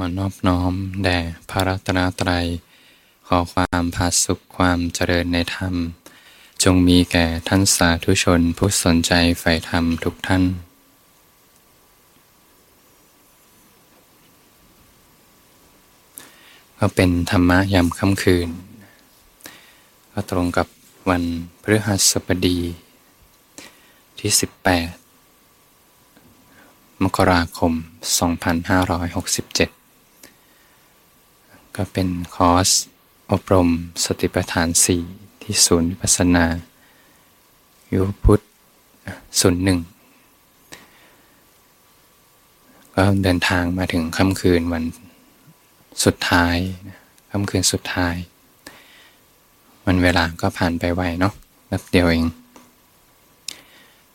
อนอบน้อม แด่พระรัตนตรัย ขอความพาสุขความเจริญในธรรม จงมีแก่ท่านสาธุชนผู้สนใจใฝ่ธรรมทุกท่านก็เป็นธรรมะยามค่ำคืน ก็ตรงกับวันพฤหัสบดีที่ 18 มกราคม 2567 ก็เป็นคอร์สอบรมสติปัฏฐาน 4 ที่ศูนย์วิปัสสนายู่พุทธศูนย์หนึ่งก็เดินทางมาถึงค่ำคืนวันสุดท้ายค่ำคืนสุดท้ายวันเวลาก็ผ่านไปไวเนาะแป๊บเดียวเอง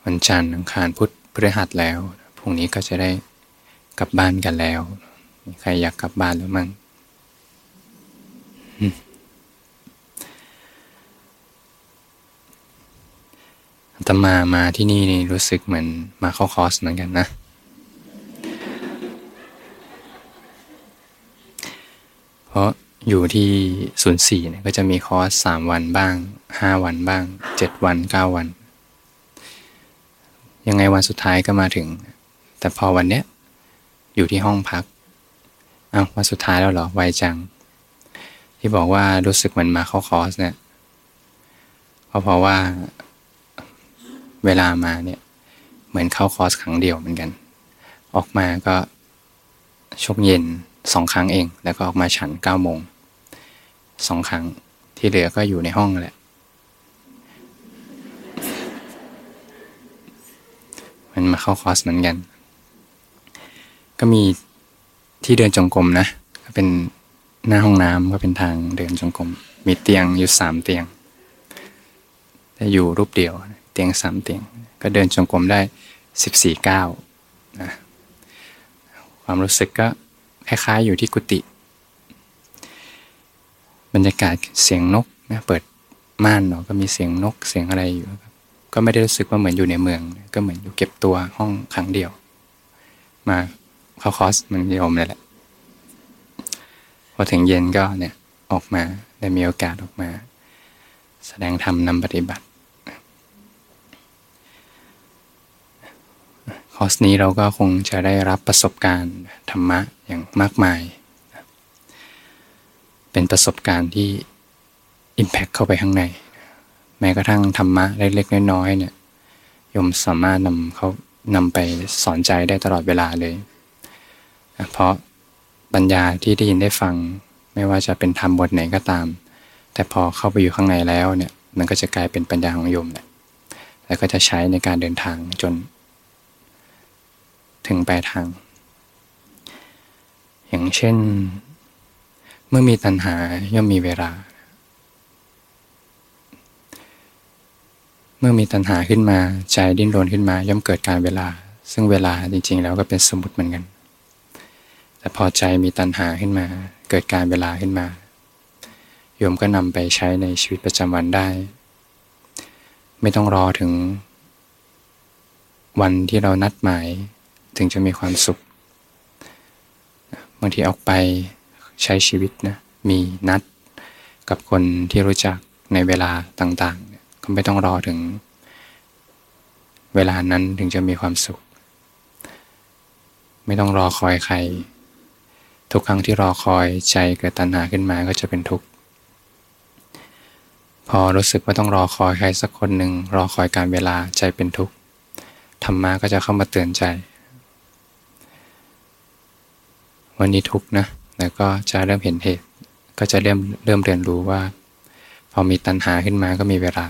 วันจันทร์อังคารพุธพฤหัสแล้วพรุ่งนี้ก็จะได้กลับบ้านกันแล้ว ใครอยากกลับบ้านหรือมั้ง ตมามาที่นี่นี่รู้สึกเหมือนมาเข้าคอร์สเหมือนกันนะ เพราะอยู่ที่ศูนย์สี่เนี่ยก็จะมีคอร์สสามวันบ้างห้าวันบ้างเจ็ดวันเก้าวัน ยังไงวันสุดท้ายก็มาถึง แต่พอวันเนี้ยอยู่ที่ห้องพัก เอา้าวันสุดท้ายแล้วเหรอไวจัง ที่บอกว่ารู้สึกเหมือนมาเข้าคอร์สเนี่ยก็เพราะว่าเวลามาเนี่ย เหมือนเข้าคอร์สครั้งเดียวเหมือนกัน ออกมาก็ช่วงเย็นสองครั้งเอง แล้วก็ออกมาฉันเก้าโมงสองครั้งที่เหลือก็อยู่ในห้องแหละ มันมาเข้าคอร์สเหมือนกัน ก็มีที่เดินจงกรมนะ ก็เป็น หน้าห้องน้ำก็เป็นทางเดินจงกรมมีเตียงอยู่สามเตียงแต่อยู่รูปเดียว เตียงสามเตียง ก็เดินจงกรมได้สิบสี่เก้านะความรู้สึกก็คล้ายๆอยู่ที่กุฏิบรรยากาศเสียงนกนะเปิดม่านเนาะก็มีเสียงนกเสียงอะไรอยู่ ก็ไม่ได้รู้สึกว่าเหมือนอยู่ในเมือง ก็เหมือนอยู่เก็บตัวห้องครั้งเดียว มาเขาคอสมันโยมเลยแหละ พอถึงเย็นก็เนี่ยออกมาได้มีโอกาสออกมา แสดงธรรมนำปฏิบัติ คอร์สนี้เราก็คงจะได้รับประสบการณ์ธรรมะอย่างมากมาย เป็นประสบการณ์ที่ Impact เข้าไปข้างใน แม้กระทั่งธรรมะเล็กๆน้อยๆเนี่ยยมสามารถนำเขานำไปสอนใจได้ตลอดเวลาเลย เพราะ ปัญญาที่ได้ยินได้ฟัง ไม่ว่าจะเป็นธรรมบทไหนก็ตาม แต่พอเข้าไปอยู่ข้างในแล้วเนี่ยมันก็จะกลายเป็นปัญญาของโยมแหละแล้วก็จะใช้ในการเดินทางจน ถึงปลายทาง อย่างเช่น เมื่อมีตัณหาย่อมมีเวลา เมื่อมีตัณหาขึ้นมาใจดิ้นรนขึ้นมา ย่อมเกิดการเวลา ซึ่งเวลาจริง ๆ แล้วก็เป็นสมมติเหมือนกัน แต่พอใจมีตัณหาขึ้นมา เกิดการเวลาขึ้นมา โยมก็นำไปใช้ในชีวิตประจำวันได้ ไม่ต้องรอถึง วันที่เรานัดหมาย ถึงจะมีความสุขบางทีออกไปใช้ชีวิตนะมีนัดกับคนที่รู้จักในเวลาต่างๆ ก็ไม่ต้องรอถึง เวลานั้นถึงจะมีความสุข ไม่ต้องรอคอยใคร ทุกครั้งที่รอคอยใจเกิดตัณหาขึ้นมาก็จะเป็นทุกข์พอรู้สึกว่าต้องรอคอยใครสักคนหนึ่งรอคอยการเวลาใจเป็นทุกข์ธรรมะก็จะเข้ามาเตือนใจ วันนี้ทุกข์นะแล้วก็จะเริ่มเห็นเหตุ ก็จะเริ่มเริ่มเรียนรู้ว่า พอมีตัณหาขึ้นมาก็มีเวลา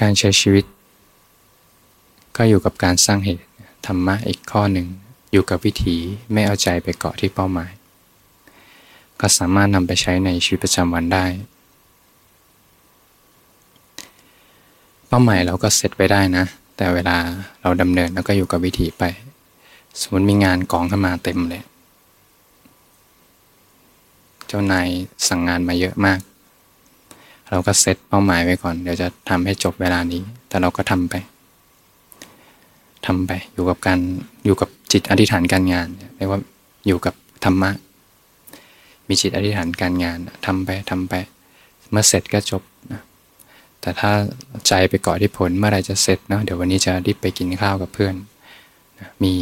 การใช้ชีวิต ก็อยู่กับการสร้างเหตุ ธรรมะอีกข้อหนึ่ง อยู่กับวิถีไม่เอาใจไปเกาะที่เป้าหมาย ก็สามารถนำไปใช้ในชีวิตประจำวันได้ เป้าหมายเราก็เสร็จไปได้นะ แต่เวลาเราดำเนินแล้วก็อยู่กับวิถีไป สมมติมีงานกองเข้ามาเต็มเลย เจ้านายสั่งงานมาเยอะมาก เราก็เซตเป้าหมายไว้ก่อน เดี๋ยวจะทำให้จบเวลานี้ แต่เราก็ทำไป ทำไป อยู่กับการอยู่กับจิตอธิษฐานการงานเรียกว่าอยู่กับธรรมะ มีจิตอธิษฐานการงานทำไปทำไป เมื่อเสร็จก็จบนะแต่ถ้าใจไปเกาะที่ผลเมื่อไรจะเสร็จเนาะเดี๋ยววันนี้จะรีบไปกินข้าวกับเพื่อนนะมี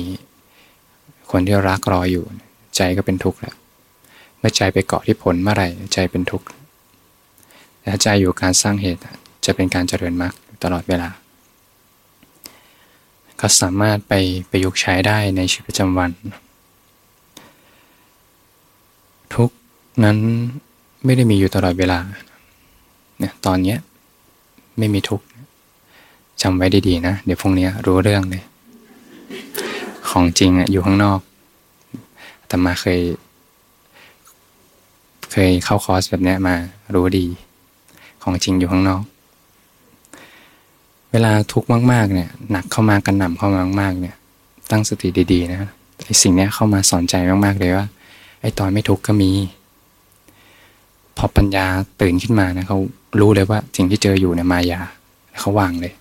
คนที่รักรออยู่ ใจก็เป็นทุกข์แล้วเมื่อใจไปเกาะที่ผลเมื่อไรใจเป็นทุกข์แต่ใจอยู่การสร้างเหตุจะเป็นการเจริญมรรคตลอดเวลา ก็สามารถไปประยุกต์ใช้ได้ในชีวิตประจำวัน ทุกนั้นไม่ได้มีอยู่ตลอดเวลาเนี่ยตอนเนี้ยไม่มีทุกจำไว้ดีๆนะ เดี๋ยวพรุ่งนี้รู้เรื่องเลย ของจริงอะอยู่ข้างนอกแต่มาเคย เคยเข้าคอร์สแบบนี้มารู้ดี ของจริงอยู่ข้างนอก เวลาทุกข์มาก ๆ เนี่ย หนักเข้ามากันหน่ำเข้ามามาก ๆ เนี่ย ตั้งสติดีๆนะไอสิ่งนี้เข้ามาสอนใจมาก ๆ เลยว่า ไอตอนไม่ทุกข์ก็มี พอปัญญาตื่นขึ้นมานะเขารู้เลยว่าสิ่งที่เจออยู่เนี่ยมายาเขาวางเลย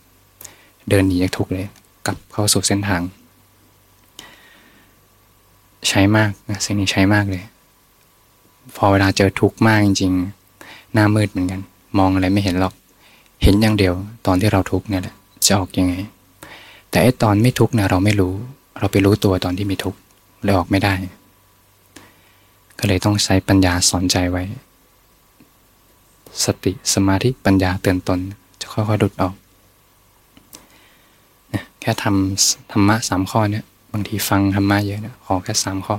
เดินหนีจากทุกข์เลย กลับเข้าสู่เส้นทาง ใช้มากนะสิ่งนี้ใช้มากเลย พอเวลาเจอทุกข์มากจริงๆหน้ามืดเหมือนกัน มองอะไรไม่เห็นหรอก เห็นอย่างเดียวตอนที่เราทุกข์เนี่ยแหละจะออกยังไง แต่ไอตอนไม่ทุกข์เนี่ยเราไม่รู้ เราไปรู้ตัวตอนที่มีทุกข์เลยออกไม่ได้ ก็เลยต้องใช้ปัญญาสอนใจไว้ สติสมาธิปัญญาเตือนตน จะค่อยๆดุดออกนะแค่ทำธรรมะสามข้อเนี่ยบางทีฟังธรรมะเยอะนะขอแค่สามข้อ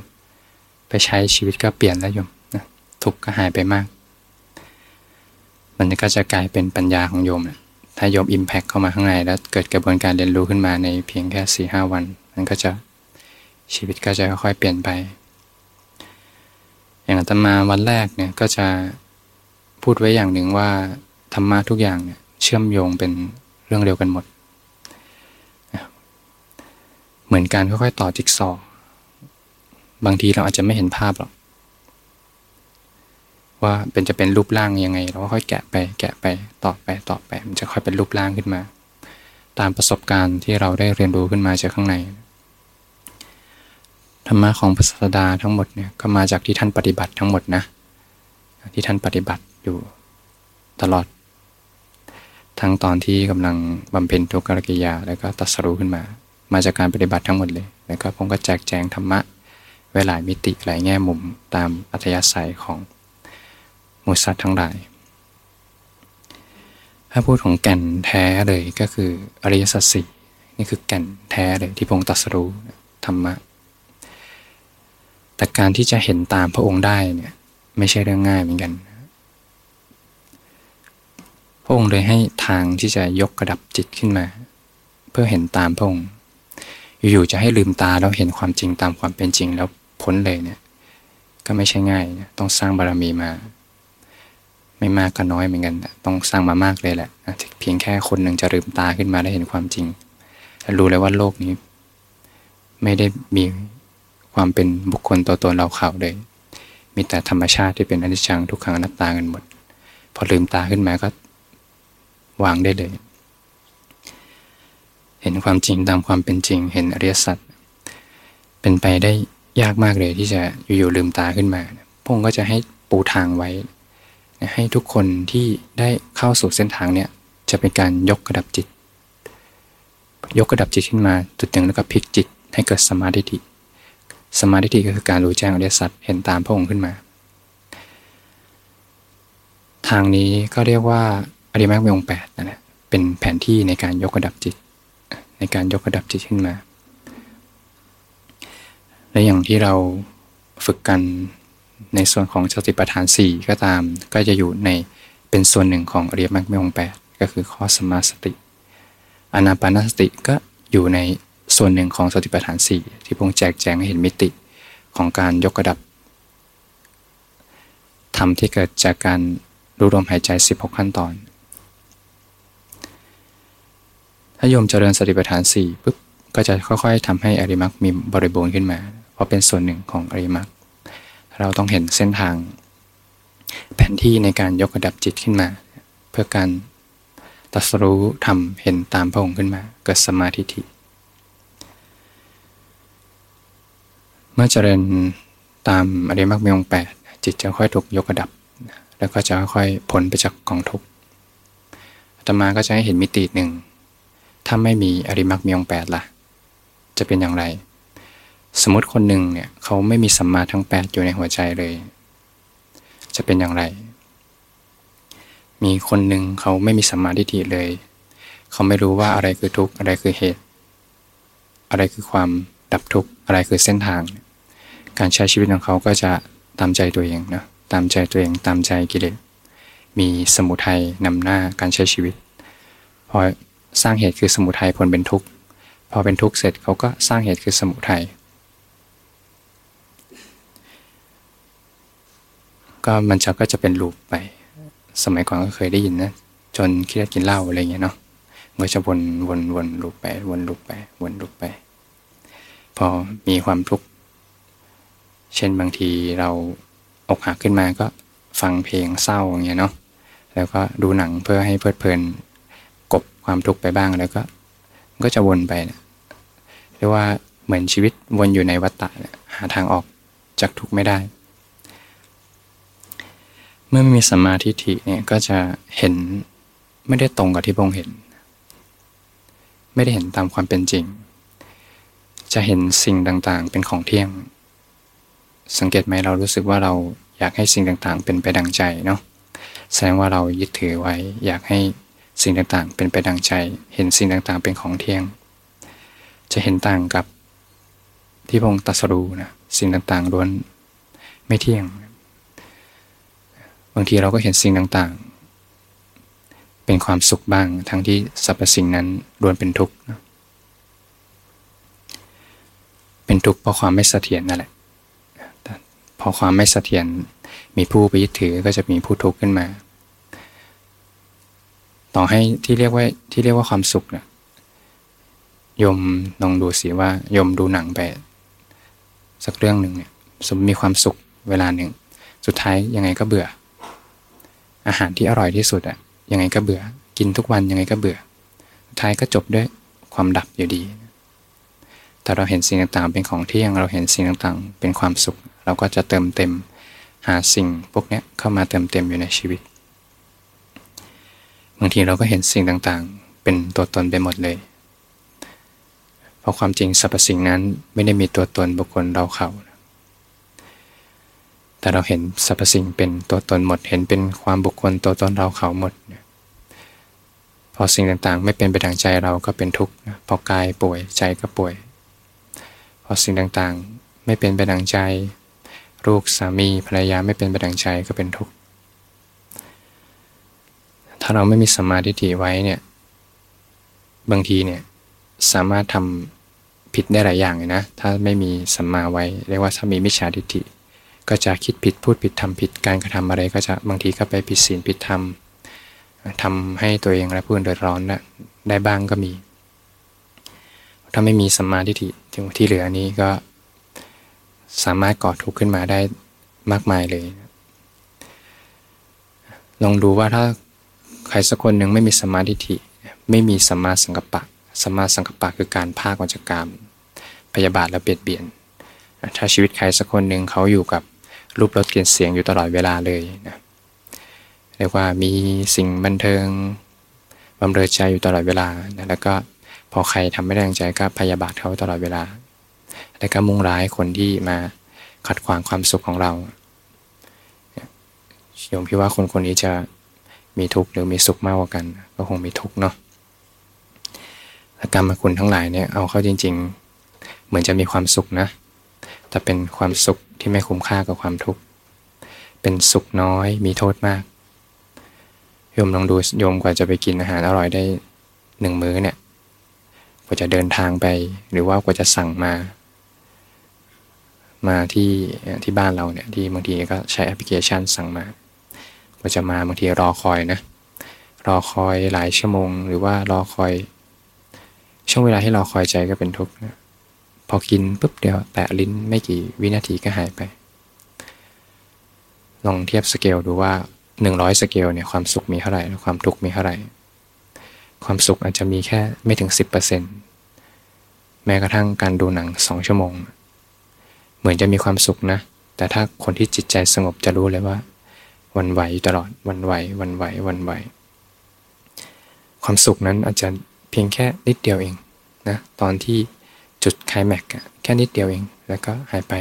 ไปใช้ชีวิตก็เปลี่ยนแล้วโยมนะทุกข์ก็หายไปมาก มันก็จะกลายเป็นปัญญาของโยมนะถ้าโยมอิมแพคเข้ามาข้างในแล้วเกิดกระบวนการเรียนรู้ขึ้นมาในเพียงแค่สี่ห้าวัน มันก็จะชีวิตก็จะค่อยๆเปลี่ยนไป อย่างอาตมาวันแรกเนี่ยก็จะพูดไว้อย่างหนึ่งว่าธรรมะทุกอย่างเนี่ยเชื่อมโยงเป็นเรื่องเดียวกันหมด เหมือนการค่อยๆต่อจิ๊กซอว์บางทีเราอาจจะไม่เห็นภาพหรอก ว่าเป็นจะเป็นรูปร่างยังไงเราก็ค่อยแกะไปแกะไปต่อไปต่อไป มันจะค่อยเป็นรูปร่างขึ้นมา ตามประสบการณ์ที่เราได้เรียนรู้ขึ้นมาจากข้างในธรรมะของพระศาสดาทั้งหมดเนี่ยก็มาจากที่ท่านปฏิบัติทั้งหมดนะที่ท่านปฏิบัติอยู่ตลอด ทั้งตอนที่กำลังบำเพ็ญทุกขกิยา แล้วก็ตัสรู้ขึ้นมา มาจากการปฏิบัติทั้งหมดเลย แล้วก็ผมก็แจกแจงธรรมะไวหลายมิติหลายแง่มุมตามอัธยาศัยของ มูสัตว์ทั้งหลาย ถ้าพูดของแก่นแท้เลยก็คืออริยสัจสี่นี่คือแก่นแท้เลยที่พงตัสรู้ธรรมะ แต่การที่จะเห็นตามพระองค์ได้เนี่ยไม่ใช่เรื่องง่ายเหมือนกัน พระองค์เลยให้ทางที่จะยกกระดับจิตขึ้นมา เพื่อเห็นตามพระองค์ อยู่ๆจะให้ลืมตาแล้วเห็นความจริงตามความเป็นจริงแล้วพ้นเลยเนี่ยก็ไม่ใช่ง่ายนะต้องสร้างบารมีมา ไม่มากก็น้อยเหมือนกัน ต้องสร้างมามากเลยแหละเพียงแค่คนหนึ่งจะลืมตาขึ้นมาได้เห็นความจริงรู้เลยว่าโลกนี้ ไม่ได้มีความเป็นบุคคลตัวตนเราเขาเลย มีแต่ธรรมชาติที่เป็นอนิจจังทุกขังอนัตตากันหมด พอลืมตาขึ้นมาก็วางได้เลย เห็นความจริงตามความเป็นจริง เห็นอริยสัจเป็นไปได้ยากมากเลยที่จะอยู่ๆลืมตาขึ้นมาพงก็จะให้ปูทางไว้ ให้ทุกคนที่ได้เข้าสู่เส้นทางเนี่ยจะเป็นการยกระดับจิต ยกระดับจิตขึ้นมาจุดหนึ่งแล้วก็พลิกจิตให้เกิดสมาธิสมาธิก็คือการรู้แจ้งอริยสัจเห็นตามพระองค์ขึ้นมา ทางนี้ก็เรียกว่าอริมักมีองแปดนั่นแหละเป็นแผนที่ในการยกระดับจิต ในการยกระดับจิตขึ้นมา และอย่างที่เราฝึกกัน ในส่วนของสติปัฏฐานสี่ก็ตาม ก็จะอยู่ในเป็นส่วนหนึ่งของอริยมรรคมีองแปดก็คือข้อสมาสติอนาปานสติก็อยู่ในส่วนหนึ่งของสติปัฏฐานสี่ที่พงแจกแจงให้เห็นมิติของการยกระดับธรรมที่เกิดจากการรู้ลมหายใจ 16 ขั้นตอน ถ้าโยมเจริญสติปัฏฐานสี่ปุ๊บก็จะค่อยๆทำให้อริมักมีบริบูรณ์ขึ้นมา เพราะเป็นส่วนหนึ่งของอริมัก เราต้องเห็นเส้นทาง แผนที่ในการยกระดับจิตขึ้นมา เพื่อการตัสรู้ทำเห็นตามพระองค์ขึ้นมา เกิดสมาธิเมื่อเจริญตามอริมักมีองแปดจิตจะค่อยถูกยกระดับ แล้วก็จะค่อยๆพ้นไปจากกองทุกอาตมาก็จะให้เห็นมิติหนึ่งถ้าไม่มีอริมักมีองแปดละ่ะ จะเป็นอย่างไร สมมติคนหนึ่งเนี่ยเขาไม่มีสัมมาทั้งแปดอยู่ในหัวใจเลย จะเป็นอย่างไร มีคนหนึ่งเขาไม่มีสัมมาทิฏฐิเลย เขาไม่รู้ว่าอะไรคือทุกข์อะไรคือเหตุ อะไรคือความดับทุกข์อะไรคือเส้นทาง การใช้ชีวิตของเขาก็จะตามใจตัวเองนะตามใจตัวเองตามใจกิเลสมีสมุทัยนำหน้าการใช้ชีวิต พอสร้างเหตุคือสมุทัยผลเป็นทุกข์พอเป็นทุกข์เสร็จเขาก็สร้างเหตุคือสมุทัย ก็มันจะก็จะเป็นลูปไป สมัยก่อนก็เคยได้ยินนะจนคิดกินเหล้าอะไรเงี้ยเนาะก็จะวนวนวนลูปไป วนลูปไป วนลูปไป พอมีความทุกข์เช่นบางทีเราอกหักขึ้นมาก็ฟังเพลงเศร้าอย่างเงี้ยเนาะแล้วก็ดูหนังเพื่อให้เพลิดเพลินกบความทุกข์ไปบ้างแล้วก็ก็จะวนไปนะเรียกว่าเหมือนชีวิตวนอยู่ในวัฏฏะหาทางออก จากทุกข์ไม่ได้ เมื่อไม่มีสัมมาทิฏฐิเนี่ยก็จะเห็นไม่ได้ตรงกับที่พงเห็น ไม่ได้เห็นตามความเป็นจริง จะเห็นสิ่งต่างๆ เป็นของเที่ยง สังเกตไหมเรารู้สึกว่าเราอยากให้สิ่งต่างๆ เป็นไปดังใจเนาะแสดงว่าเรายึดถือไว้ อยากให้สิ่งต่างๆ เป็นไปดังใจ เห็นสิ่งต่างๆ เป็นของเที่ยง จะเห็นต่างกับ ที่พงตัสรูนะสิ่งต่างๆล้วนไม่เที่ยง บางทีเราก็เห็นสิ่งต่างๆ เป็นความสุขบ้างทั้งที่สรรพสิ่งนั้นล้วนเป็นทุกข์เป็นทุกข์เพราะความไม่เสถียรนั่นแหละพอความไม่เสถียรมีผู้ไปยึดถือก็จะมีผู้ทุกข์ขึ้นมา ต่อให้ที่เรียกว่าที่เรียกว่าความสุขเนะยมลองดูสิว่ายมดูหนังไป สักเรื่องหนึ่งเนี่ยสมมีความสุขเวลาหนึ่ง สุดท้ายยังไงก็เบื่อ อาหารที่อร่อยที่สุดอะยังไงก็เบื่อ กินทุกวันยังไงก็เบื่อ สุดท้ายก็จบด้วยความดับอยู่ดี แต่เราเห็นสิ่งต่างๆเป็นของเที่ยงเราเห็นสิ่งต่างๆ เป็นความสุข เราก็จะเติมเต็มหาสิ่งพวกนี้เข้ามาเติมเต็มอยู่ในชีวิต บางทีเราก็เห็นสิ่งต่างๆ เป็นตัวตนไปหมดเลย ราะความจริงสรรพสิ่งนั้นไม่ได้มีตัวตนบุคคลเราเขา แต่เราเห็นสรรพสิ่งเป็นตัวตนหมด เห็นเป็นความบุคคลตัวตนเราเขาหมด พอสิ่งต่างๆ ไม่เป็นไปดังใจเราก็เป็นทุกข์ พอกายป่วยใจก็ป่วย พอสิ่งต่างๆไม่เป็นไปดังใจ ลูกสามีภรรยาไม่เป็นไปดังใจก็เป็นทุกข์ ถ้าเราไม่มีสมาธิไว้เนี่ย บางทีเนี่ยสามารถทำ ผิดได้หลายอย่างเลยนะ ถ้าไม่มีสัมมาไว้ เรียกว่าถ้ามีมิจฉาทิฏฐิ ก็จะคิดผิดพูดผิดทำผิดการกระทำอะไร ก็จะบางทีก็ไปผิดศีลผิดธรรมทำให้ตัวเองและผู้อื่นเดือดร้อนนะได้บ้างก็มี ถ้าไม่มีสัมมาทิฏฐิที่เหลือนี้ก็ สามารถก่อทุกข์ขึ้นมาได้มากมายเลย ลองดูว่าถ้าใครสักคนหนึ่งไม่มีสัมมาธิไม่มีสัมมาสังกัปปะ สัมมาสังกัปปะคือการภาควัจกรรมพยาบาทและเบียดเบียน ถ้าชีวิตใครสักคนหนึ่งเขาอยู่กับรูปรสกลิ่นเสียงอยู่ตลอดเวลาเลยนะเรียกว่ามีสิ่งบันเทิงบำเรอใจอยู่ตลอดเวลานะแล้วก็พอใครทำไม่ได้ดังใจก็พยาบาทเขาตลอดเวลา และก็มุ่งร้ายคนที่มาขัดขวางความสุขของเราโยมพี่ว่าคนคนนี้จะมีทุกข์หรือมีสุขมากกว่ากัน ก็คงมีทุกข์เนาะ กรรมคุณทั้งหลายเนี่ยเอาเข้าจริง ๆ เหมือนจะมีความสุขนะ แต่เป็นความสุขที่ไม่คุ้มค่ากับความทุกข์ เป็นสุขน้อยมีโทษมากโยมลองดูโยมกว่าจะไปกินอาหารอร่อยได้หนึ่งมื้อเนี่ยกว่าจะเดินทางไป หรือว่ากว่าจะสั่งมา มาที่ที่บ้านเราเนี่ยที่บางทีก็ใช้แอปพลิเคชันสั่งมาก็จะมาบางทีรอคอยนะรอคอยหลายชั่วโมง หรือว่ารอคอย ช่วงเวลาที่รอคอยใจก็เป็นทุกข์พอกินปุ๊บเดียวแตะลิ้นไม่กี่วินาทีก็หายไป ลองเทียบสเกลดูว่า 100 สเกลเนี่ยความสุขมีเท่าไหร่ความทุกข์มีเท่าไหร่ ความสุขอาจจะมีแค่ไม่ถึง 10%แม้กระทั่งการดูหนัง 2 ชั่วโมง เหมือนจะมีความสุขนะ แต่ถ้าคนที่จิตใจสงบจะรู้เลยว่า วันไหวตลอดวันไหววันไหววันไหว ความสุขนั้นอาจจะ เพียงแค่นิดเดียวเองนะตอนที่จุดคลายแม็กแค่นิดเดียวเอง แล้วก็หายไป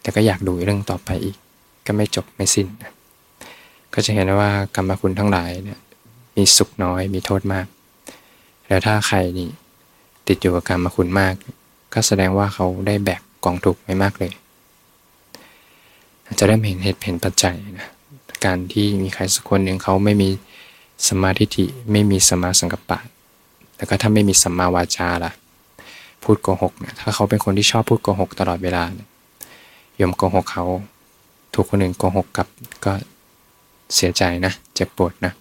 แต่ก็อยากดูเรื่องต่อไปอีก ก็ไม่จบไม่สิ้นนะก็จะเห็นว่ากรรมคุณทั้งหลายเนี่ยมีสุขน้อยมีโทษมาก แล้วถ้าใครนี่ติดอยู่กับกรรมคุณมาก ก็แสดงว่าเขาได้แบกกองทุกข์ไม่มากเลย จะเริ่มเห็นเหตุเห็นปัจจัยนะการที่มีใครสักคนหนึ่งเขาไม่มีสมาธิไม่มีสมาสังกัปปะ แล้วก็ถ้าไม่มีสัมมาวาจาล่ะ พูดโกหกเนี่ยถ้าเขาเป็นคนที่ชอบพูดโกหกตลอดเวลายมโกหกเขา ถูกคนอื่นโกหกกับก็เสียใจนะเจ็บปวดนะ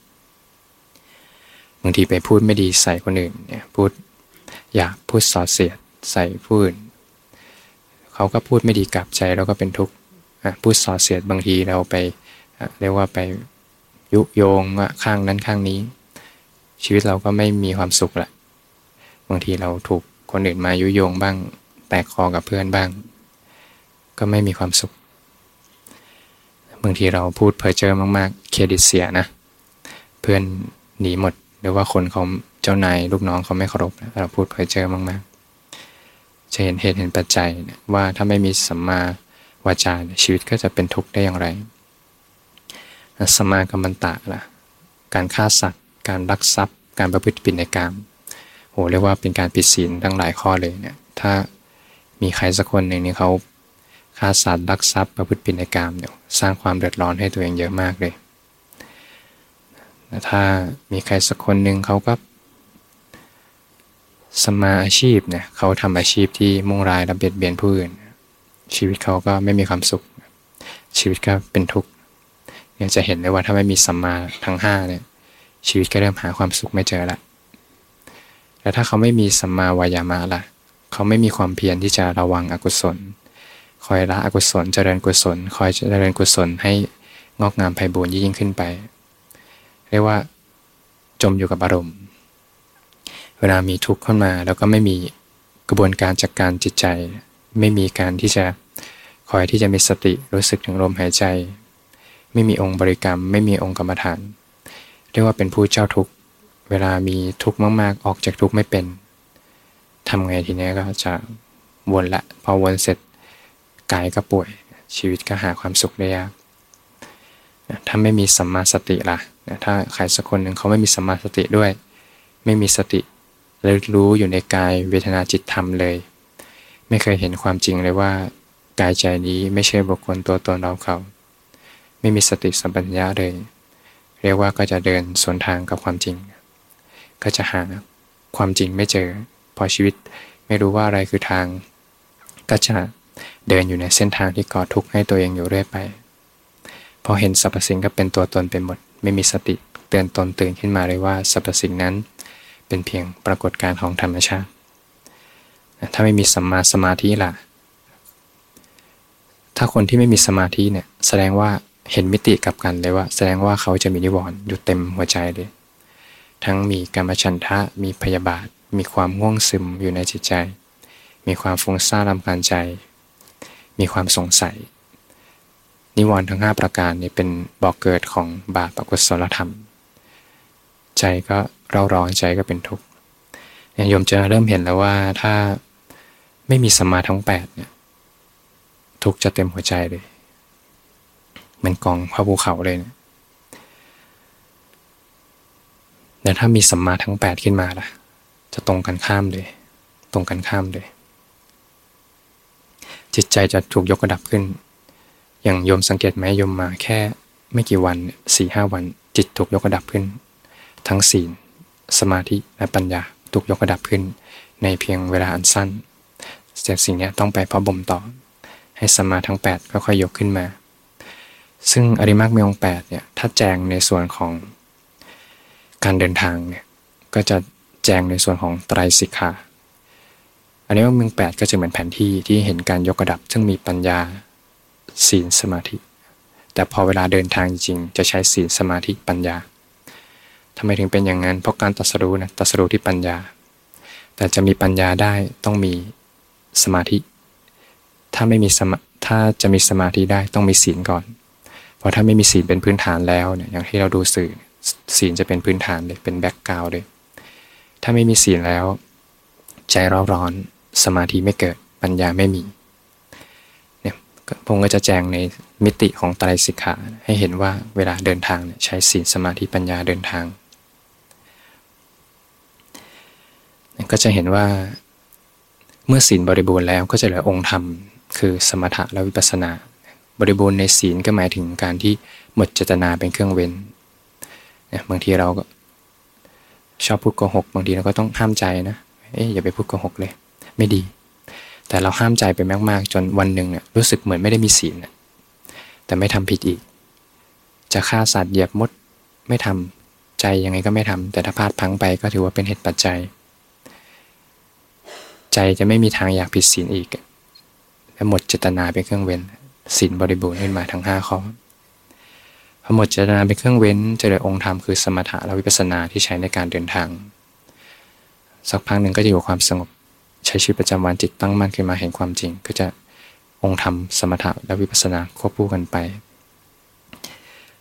บางทีไปพูดไม่ดีใส่คนอื่นเนี่ยพูดอยากพูดส่อเสียดใส่ผู้อื่นเขาก็พูดไม่ดีกับใจเราก็เป็นทุกข์พูดส่อเสียดบางทีเราไปเรียกว่าไปยุโยงข้างนั้นข้างนี้ ชีวิตเราก็ไม่มีความสุขละบางทีเราถูกคนอื่นมายุโยงบ้าง แตกคอกับเพื่อนบ้าง ก็ไม่มีความสุข บางทีเราพูดเพ้อเจ้อมากๆ เครดิตเสียนะ เพื่อนหนีหมด หรือว่าคนเขาเจ้านายลูกน้องเขาไม่เคารพเราพูดเพ้อเจ้อมากๆ จะเห็นเหตุเห็นปัจจัยว่าถ้าไม่มีสัมมาวาจาชีวิตก็จะเป็นทุกข์ได้อย่างไรสัมมากรรมันตะล่ะ การฆ่าสัตว์ การลักทรัพย์ การประพฤติผิดในกามโหเรียกว่าเป็นการผิดศีลทั้งหลายข้อเลยเนี่ยถ้ามีใครสักคนหนึ่งนี่เขาฆ่าสัตว์ลักทรัพย์ประพฤติผิดในกามเนี่ยสร้างความเดือดร้อนให้ตัวเองเยอะมากเลยถ้ามีใครสักคนหนึ่งเขาก็สมาอาชีพเนี่ยเขาทำอาชีพที่มุ่งร้ายและเบียดเบียนผู้อื่น ชีวิตเขาก็ไม่มีความสุข ชีวิตก็เป็นทุกข์เนี่ยจะเห็นเลยว่าถ้าไม่มีสัมมาทั้งห้าเนี่ย ชีวิตก็เริ่มหาความสุขไม่เจอละแล้วถ้าเขาไม่มีสัมมาวายามะล่ะ เขาไม่มีความเพียรที่จะระวังอกุศล คอยละอกุศลเจริญกุศล คอยเจริญกุศลให้งอกงามไพบูรย์ยิ่งขึ้นไป เรียกว่าจมอยู่กับอารมณ์ เวลามีทุกข์ขึ้นมาแล้วก็ไม่มีกระบวนการจัดกการจิตใจ ไม่มีการที่จะคอยที่จะมีสติรู้สึกถึงลมหายใจ ไม่มีองค์บริกรรม ไม่มีองค์กรรมฐาน เรียกว่าเป็นผู้เจ้าทุกข์ เวลามีทุกข์มากๆ ออกจากทุกข์ไม่เป็นทำไงทีนี้ก็จะวนละ พอวนเสร็จกายก็ป่วย ชีวิตก็หาความสุขได้ยากถ้าไม่มีสัมมาสติล่ะถ้าใครสักคนหนึ่งเขาไม่มีสัมมาสติด้วย ไม่มีสติเลยรู้อยู่ในกายเวทนาจิตธรรมเลย ไม่เคยเห็นความจริงเลยว่ากายใจนี้ไม่ใช่บุคคลตัวตนเราเขา ไม่มีสติสัมปชัญญะเลย เรียกว่าก็จะเดินสวนทางกับความจริง ก็จะหาความจริงไม่เจอ พอชีวิตไม่รู้ว่าอะไรคือทาง ก็จะเดินอยู่ในเส้นทางที่ก่อทุกข์ให้ตัวเองอยู่เรื่อยไป พอเห็นสรรพสิ่งก็เป็นตัวตนเป็นหมด ไม่มีสติเตือนตนตื่นขึ้นมาเลยว่าสรรพสิ่งนั้นเป็นเพียงปรากฏการณ์ของธรรมชาติ ถ้าไม่มีสัมมาสมาธิล่ะ ถ้าคนที่ไม่มีสมาธิเนี่ยแสดงว่า เห็นมิติกับกันเลยว่า แสดงว่าเขาจะมีนิวรณ์อยู่เต็มหัวใจเลย ทั้งมีกรรมชันทะมีพยาบาท มีความง่วงซึมอยู่ในจิตใจ มีความฟุ้งซ่านรำคาญใจ มีความสงสัย นิวรณ์ทั้ง 5 ประการนี้เป็นบอกเกิดของบาปอกุศลธรรม ใจก็เร่าร้อนใจก็เป็นทุกข์โยมจะเริ่มเห็นแล้วว่าถ้าไม่มีสมาทั้ง8เนี่ยทุกจะเต็มหัวใจเลย เหมือนกองพระภูเขาเลยเนี่ยแต่ถ้ามีสัมมาทั้ง 8 ขึ้นมาล่ะ จะตรงกันข้ามเลย ตรงกันข้ามเลย จิตใจจะถูกยกระดับขึ้น อย่างโยมสังเกตไหมโยมมาแค่ไม่กี่วันสี่ห้าวัน จิตถูกยกระดับขึ้น ทั้งศีล สมาธิและปัญญาถูกยกระดับขึ้น ในเพียงเวลาอันสั้นแต่สิ่งนี้ต้องไปพอบ่มต่อ ให้สมาทั้ง8ก็ค่อยยกขึ้นมา ซึ่งอริมักมีองค์8เนี่ยถ้าแจงในส่วนของการเดินทางเนี่ยก็จะแจงในส่วนของไตรสิกขาอันนี้ว่ามืองแปดก็จะเหมือนแผนที่ที่เห็นการยกระดับ ซึ่งมีปัญญาศีลสมาธิ แต่พอเวลาเดินทางจริงจะใช้ศีลสมาธิปัญญาทำไมถึงเป็นอย่างนั้น เพราะการตัสรู้นะตัสรู้ที่ปัญญา แต่จะมีปัญญาได้ต้องมีสมาธิ ถ้าถ้าไม่มีสมาถ้าจะมีสมาธิได้ต้องมีศีลก่อน เพราะถ้าไม่มีศีลเป็นพื้นฐานแล้วเนี่ยอย่างที่เราดูสื่อศีลจะเป็นพื้นฐานเลยเป็นแบ็กกราวด์เลย ถ้าไม่มีศีลแล้ว ใจร้อนร้อนสมาธิไม่เกิดปัญญาไม่มีเนี่ยพงก็จะแจงในมิติของไตรสิกขาให้เห็นว่าเวลาเดินทางเนี่ยใช้ศีลสมาธิปัญญาเดินทาง ก็จะเห็นว่าเมื่อศีลบริบูรณ์แล้วก็จะเหลือองค์ธรรม คือสมถะและวิปัสสนา บริบูรณ์ในศีลก็หมายถึงการที่หมดเจตนาเป็นเครื่องเว้นบางทีเราก็ชอบพูดโกหก บางทีเราก็ต้องห้ามใจนะเอ๊ะอย่าไปพูดโกหกเลย ไม่ดี แต่เราห้ามใจไปมากๆ จนวันหนึ่งเนี่ยรู้สึกเหมือนไม่ได้มีศีลแต่ไม่ทำผิดอีก จะฆ่าสัตว์เหยียบมดไม่ทำใจยังไงก็ไม่ทำแต่ถ้าพลาดพังไปก็ถือว่าเป็นเหตุปัจจัย ใจจะไม่มีทางอยากผิดศีลอีก และหมดเจตนาเป็นเครื่องเว้น ศีลบริบูรณ์ขึ้นมาทั้ง5ข้อพอหมดเจตนาเป็นเครื่องเว้นจะเหลือองค์ธรรมคือสมถะและวิปัสสนาที่ใช้ในการเดินทาง สักพักหนึ่งก็จะอยู่ความสงบใช้ชีวิตประจำวันจิตตั้งมั่นขึ้นมาเห็นความจริง ก็จะองค์ธรรมสมถะและวิปัสสนาควบคู่กันไป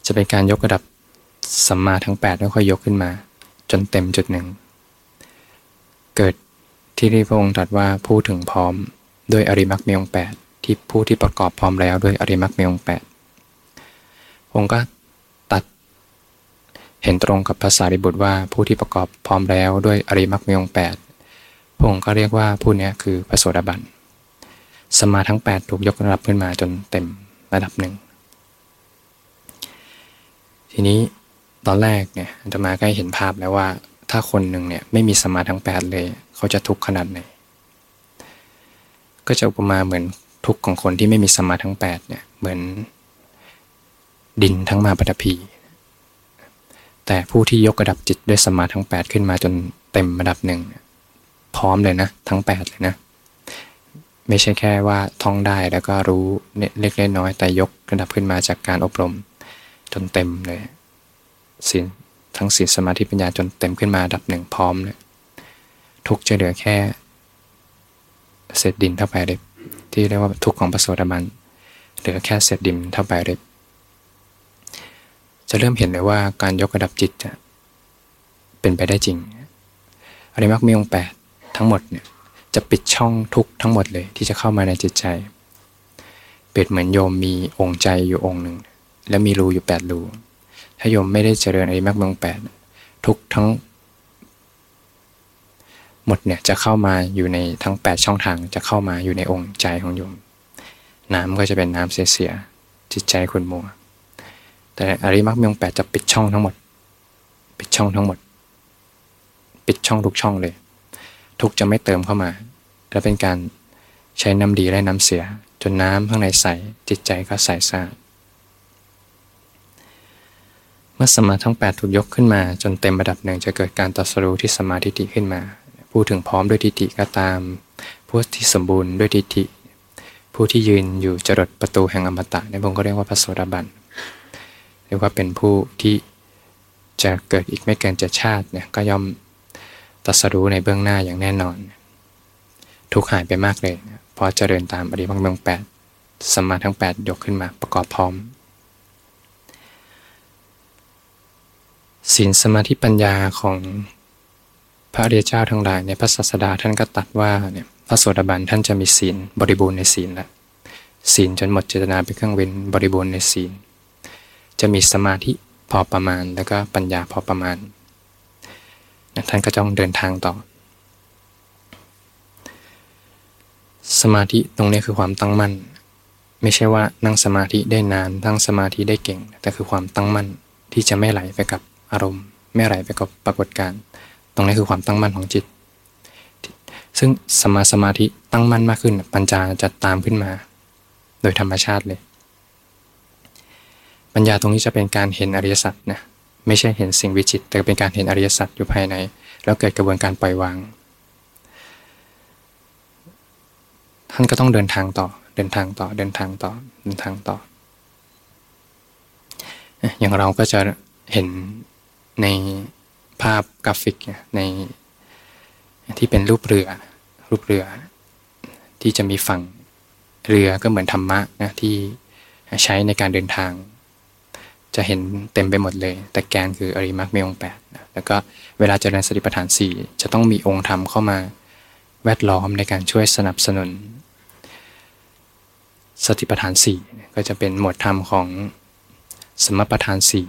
จะเป็นการยกระดับสัมมาทั้ง8แล้วค่อยยกขึ้นมา จนเต็มจุดหนึ่ง เกิดที่ที่พระองค์ตรัสว่าผู้ถึงพร้อม ด้วยอริมักมีองแปด ที่ผู้ที่ประกอบพร้อมแล้วด้วยอริมักมีองแปดองค์ก็ตัดเห็นตรงกับภาษาริบุตรว่าผู้ที่ประกอบพร้อมแล้วด้วยอริมักมีองแปดพระองค์ก็เรียกว่าผู้นี้คือพระโสดาบัน สมาทั้ง 8 ถูกยกระดับขึ้นมาจนเต็มระดับหนึ่ง ทีนี้ตอนแรกเนี่ยจะมาใกล้เห็นภาพแล้วว่า ถ้าคนหนึ่งเนี่ยไม่มีสมาทั้ง 8 เลย เขาจะทุกข์ขนาดไหน ก็จะอุปมาเหมือน ทุกข์ของคนที่ไม่มีสมาทั้ง8เนี่ยเหมือนดินทั้งมาปฐพีแต่ผู้ที่ยกระดับจิตด้วยสมาทั้ง 8 ขึ้นมาจนเต็มระดับหนึ่งพร้อมเลยนะ ทั้ง 8 เลยนะ ไม่ใช่แค่ว่าท่องได้แล้วก็รู้เล็กๆน้อยแต่ยกระดับขึ้นมาจากการอบรม จนเต็มเลยสินทั้งศีลสมาธิปัญญาจนเต็มขึ้นมาดับหนึ่งพร้อมเลยทุกจะเหลือแค่ เศษดินเท่าไปเล็บ ที่เรียกว่าทุกข์ของปโสดาบันเหลือแค่เศษดินเท่าไปเล็บ จะเริ่มเห็นเลยว่าการยกระดับจิตจะเป็นไปได้จริงอริมักมีองแปดทั้งหมดเนี่ยจะปิดช่องทุกทั้งหมดเลยที่จะเข้ามาในจิตใจ เปรียบเหมือนโยมมีองค์ใจอยู่องค์หนึ่ง แล้วมีรูอยู่แปดรูถ้าโยมไม่ได้เจริญอริมักมีองแปดทุกทั้ง หมดเนี่ยจะเข้ามาอยู่ในทั้ง 8 ช่องทางจะเข้ามาอยู่ในองค์ใจของโยม น้ำก็จะเป็นน้ำเสียๆจิตใจขุ่นมัว แต่อริมักมีองแปดจะปิดช่องทั้งหมด ปิดช่องทั้งหมด ปิดช่องทุกช่องเลย ทุกจะไม่เติมเข้ามา และเป็นการใช้น้ำดีและน้ำเสีย จนน้ำข้างในใสจิตใจก็ใสสะอาดเมื่อสมาทั้ง 8 ถูกยกขึ้นมาจนเต็มระดับหนึ่งจะเกิดการตัดสรู้ที่สมาธิขึ้นมา ผู้ถึงพร้อมด้วยทิฏฐิก็ตาม ผู้ที่สมบูรณ์ด้วยทิฏฐิ ผู้ที่ยืนอยู่จรดประตูแห่งอมตะในพงก็เรียกว่าพระโสดาบันเรียกว่าเป็นผู้ที่จะเกิดอีกไม่เกินเจ็ดชาติเนี่ยก็ย่อมตัสรู้ในเบื้องหน้าอย่างแน่นอน ทุกหายไปมากเลยเพราะเจริญตามอริมังเมืองแปดสมาทั้ง 8 ยกขึ้นมาประกอบพร้อมศีลสมาธิปัญญาของ พระเดียเจ้าทั้งหลายในพระศาสดาท่านก็ตัดว่าเนี่ยพระโสดาบันท่านจะมีศีลบริบูรณ์ในศีลละศีลจนหมดเจตนาเป็นเครื่องเว้นบริบูรณ์ในศีล จะมีสมาธิพอประมาณแล้วก็ปัญญาพอประมาณท่านก็ต้องเดินทางต่อ สมาธิตรงนี้คือความตั้งมั่น ไม่ใช่ว่านั่งสมาธิได้นานตั้งสมาธิได้เก่ง แต่คือความตั้งมั่นที่จะไม่ไหลไปกับอารมณ์ ไม่ไหลไปกับปรากฏการณ์ ตรงนี้คือความตั้งมั่นของจิต ซึ่งสมาสมาธิตั้งมั่นมากขึ้น ปัญญาจะตามขึ้นมา โดยธรรมชาติเลย ปัญญาตรงนี้จะเป็นการเห็นอริยสัจนะไม่ใช่เห็นสิ่งวิจิต แต่เป็นการเห็นอริยสัจอยู่ภายใน แล้วเกิดกระบวนการปล่อยวาง ท่านก็ต้องเดินทางต่อเดินทางต่อเดินทางต่อเดินทางต่อ อย่างเราก็จะเห็นใน ภาพกราฟิกในที่เป็นรูปเรือ รูปเรือ ที่จะมีฝั่งเรือก็เหมือนธรรมะนะที่ใช้ในการเดินทาง จะเห็นเต็มไปหมดเลย แต่แกนคืออริมักมีองแปดนะแล้วก็เวลาเจริญสติปัฏฐานสี่จะต้องมีองค์ธรรมเข้ามาแวดล้อมในการช่วยสนับสนุน สติปัฏฐานสี่ก็จะเป็นหมวดธรรมของสมปัฏฐานสี่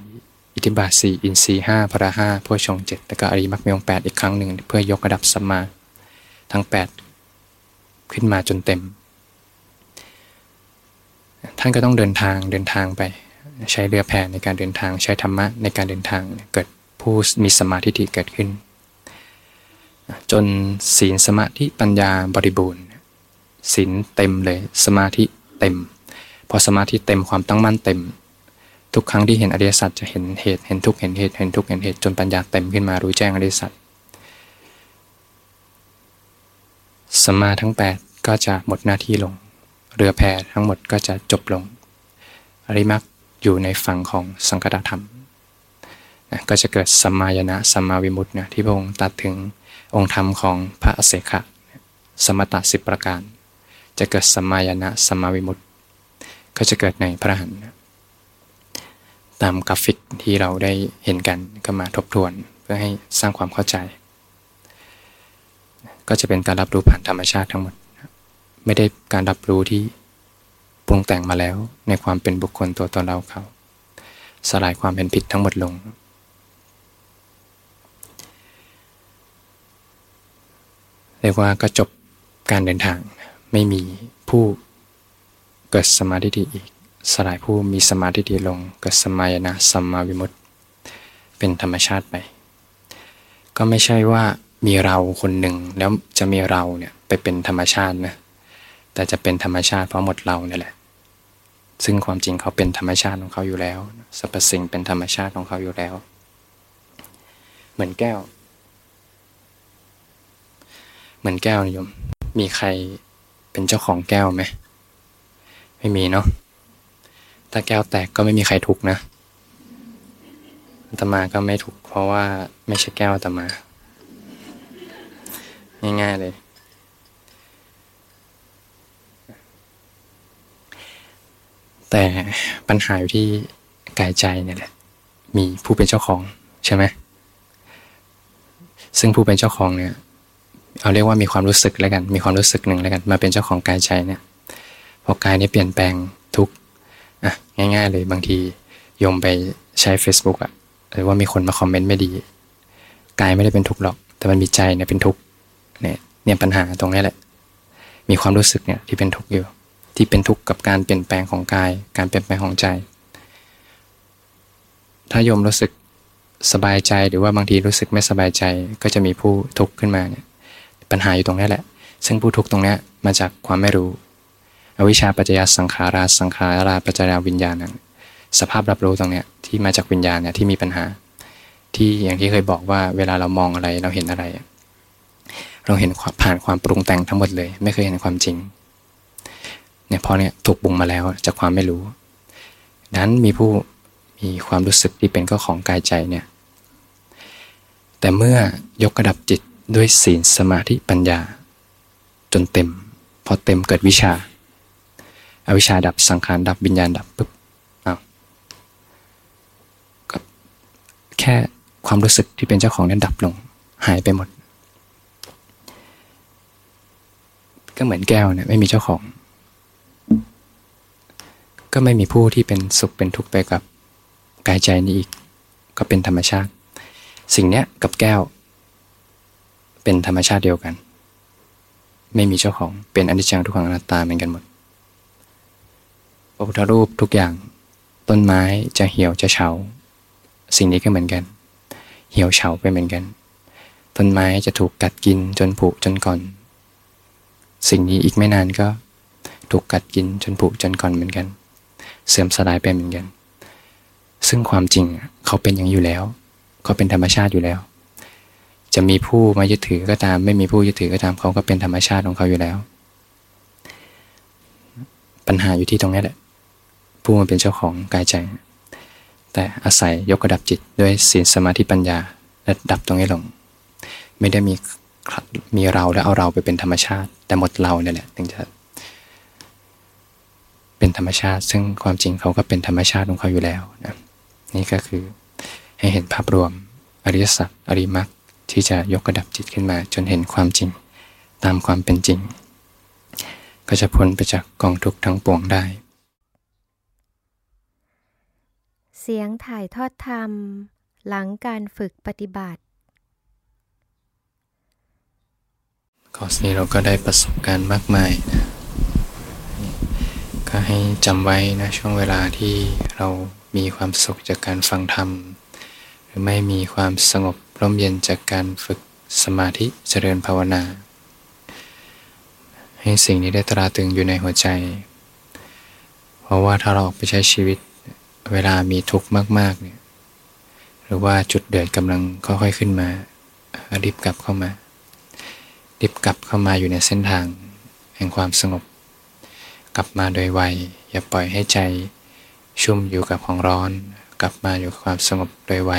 อิทิบาสี่อินทรีห้าพระห้าพชงเจ็ดแล้วก็อริมักมีองแปดอีกครั้งหนึ่งเพื่อยกระดับสมมาทั้งแปดขึ้นมาจนเต็ม ท่านก็ต้องเดินทางเดินทางไป ใช้เรือแพในการเดินทางใช้ธรรมะในการเดินทางเกิดผู้มีสมาธิที่เกิดขึ้น จนศีลสมาธิปัญญาบริบูรณ์ศีลเต็มเลยสมาธิเต็ม พอสมาธิเต็มความตั้งมั่นเต็ม ทุกครั้งที่เห็นอริยสัจจะเห็นเหตุเห็นทุกเห็นเหตุเห็นทุกเห็นเหตุจนปัญญาเต็มขึ้นมารู้แจ้งอริยสัจสมาทั้ง 8 ก็จะหมดหน้าที่ลง เรือแพทั้งหมดก็จะจบลง อริมักอยู่ในฝั่งของสังคตธรรมนะก็จะเกิดสัมมายนะสัมมาวิมุตตินะที่พระองค์ตัดถึงองค์ธรรมของพระอเศขะสมตะสิบประการ จะเกิดสัมมายนะสัมมาวิมุตติ ก็จะเกิดในพระหัน ตามกราฟิกที่เราได้เห็นกันก็มาทบทวนเพื่อให้สร้างความเข้าใจ ก็จะเป็นการรับรู้ผ่านธรรมชาติทั้งหมด ไม่ได้การรับรู้ที่ปรุงแต่งมาแล้วในความเป็นบุคคลตัวตนเราเขา สลายความเป็นผิดทั้งหมดลง เรียกว่าก็จบการเดินทางไม่มีผู้เกิดสมาธิอีก สลายผู้มีสมาธิดีลงเกิดสมายนะสัมมาวิมุตติ เป็นธรรมชาติไป ก็ไม่ใช่ว่ามีเราคนหนึ่งแล้วจะมีเราเนี่ยไปเป็นธรรมชาตินะแต่จะเป็นธรรมชาติเพราะหมดเราเนี่ยแหละ ซึ่งความจริงเขาเป็นธรรมชาติของเขาอยู่แล้วสรรพสิ่งเป็นธรรมชาติของเขาอยู่แล้ว เหมือนแก้ว เหมือนแก้วนิยม มีใครเป็นเจ้าของแก้วไหมไม่มีเนาะ ถ้าแก้วแตกก็ไม่มีใครทุกนะตมาก็ไม่ถูกเพราะว่าไม่ใช่แก้วตมา ง่ายๆเลย แต่ปัญหาอยู่ที่กายใจเนี่ยแหละ มีผู้เป็นเจ้าของใช่ไหมซึ่งผู้เป็นเจ้าของเนี่ยเอาเรียกว่ามีความรู้สึกแล้วกัน มีความรู้สึกหนึ่งแล้วกัน มาเป็นเจ้าของกายใจเนี่ย พอกายนี้เปลี่ยนแปลง อะง่าย ๆ เลยบางทีโยมไปใช้ Facebook อะหรือว่ามีคนมาคอมเมนต์ไม่ดีกายไม่ได้เป็นทุกข์หรอก แต่มันมีใจเนี่ยเป็นทุกข์เนี่ยเนี่ยปัญหาตรงนี้แหละ มีความรู้สึกเนี่ยที่เป็นทุกข์อยู่ ที่เป็นทุกข์กับการเปลี่ยนแปลงของกาย การเปลี่ยนแปลงของใจ ถ้าโยมรู้สึกสบายใจหรือว่าบางทีรู้สึกไม่สบายใจก็จะมีผู้ทุกข์ขึ้นมาเนี่ยปัญหาอยู่ตรงนี้แหละ ซึ่งผู้ทุกข์ตรงนี้มาจากความไม่รู้ อวิชชาปัจจยสังขาราสังขาราปัจจยวิญญาณนสภาพรับรู้ตรงนี้ที่มาจากวิญญาณเนี่ยที่มีปัญหา ที่อย่างที่เคยบอกว่าเวลาเรามองอะไรเราเห็นอะไร เราเห็นผ่านความปรุงแต่งทั้งหมดเลย ไม่เคยเห็นความจริงเนี่ยพอเนี่ยถูกบุงมาแล้วจากความไม่รู้นั้นมีผู้มีความรู้สึกที่เป็นก็ของกายใจเนี่ยแต่เมื่อยกระดับจิตด้วยศีลสมาธิปัญญา จนเต็ม พอเต็มเกิดวิชา วิชาดับสังขารดับวิญญาณดับปุ๊บอ้าวก็แค่ความรู้สึกที่เป็นเจ้าของนั้นดับลง หายไปหมด ก็เหมือนแก้วเนี่ยไม่มีเจ้าของ ก็ไม่มีผู้ที่เป็นสุขเป็นทุกข์ไปกับกายใจนี้อีก ก็เป็นธรรมชาติ สิ่งเนี้ยกับแก้ว เป็นธรรมชาติเดียวกัน ไม่มีเจ้าของเป็นอนิจจังทุกขังอนัตตาเหมือนกันหมด ระพุทธรูปทุกอย่างต้นไม้จะเหี่ยวจะเฉา สิ่งนี้ก็เหมือนกัน เหี่ยวเฉาไปเหมือนกัน ต้นไม้จะถูกกัดกินจนผุจนก่อน สิ่งนี้อีกไม่นานก็ ถูกกัดกินจนผุจนก่อนเหมือนกัน เสื่อมสลายไปเหมือนกัน ซึ่งความจริงเขาเป็นอย่างอยู่แล้วเขาเป็นธรรมชาติอยู่แล้ว จะมีผู้มายึดถือก็ตาม ไม่มีผู้ยึดถือก็ตามเขาก็เป็นธรรมชาติของเขาอยู่แล้ว ปัญหาอยู่ที่ตรงนี้แหละ ผู้มาเป็นเจ้าของกายใจ แต่อาศัยยกระดับจิตด้วยศีลสมาธิปัญญาและดับตรงนี้ลง ไม่ได้มีมีเราแล้วเอาเราไปเป็นธรรมชาติ แต่หมดเราเนี่ยแหละถึงจะเป็นธรรมชาติ ซึ่งความจริงเขาก็เป็นธรรมชาติของเขาอยู่แล้วนะนี่ก็คือให้เห็นภาพรวมอริยสัจอริมักที่จะยกระดับจิตขึ้นมา จนเห็นความจริงตามความเป็นจริง ก็จะพ้นไปจากกองทุกข์ทั้งปวงได้ เสียงถ่ายทอดธรรม หลังการฝึกปฏิบัติ คอร์สนี้เราก็ได้ประสบการณ์มากมายนะก็ให้จำไว้นะช่วงเวลาที่เรามีความสุขจากการฟังธรรม หรือไม่มีความสงบร่มเย็นจากการฝึกสมาธิเจริญภาวนา ให้สิ่งนี้ได้ตราตึงอยู่ในหัวใจ เพราะว่าถ้าเราออกไปใช้ชีวิต เวลามีทุกข์มาก ๆ เนี่ย หรือว่าจุดเดือดกำลังค่อยๆขึ้นมา รีบกลับเข้ามา รีบกลับเข้ามาอยู่ในเส้นทาง แห่งความสงบ กลับมาโดยไว อย่าปล่อยให้ใจ ชุ่มอยู่กับของร้อน กลับมาอยู่กับความสงบโดยไว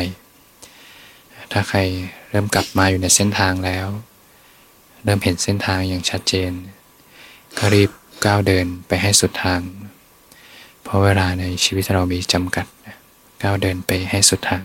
ถ้าใครเริ่มกลับมาอยู่ในเส้นทางแล้ว เริ่มเห็นเส้นทางอย่างชัดเจน ก็รีบก้าวเดินไปให้สุดทาง ราะเวลาในชีวิตเรามีจำกัดก้าวเดินไปให้สุดทาง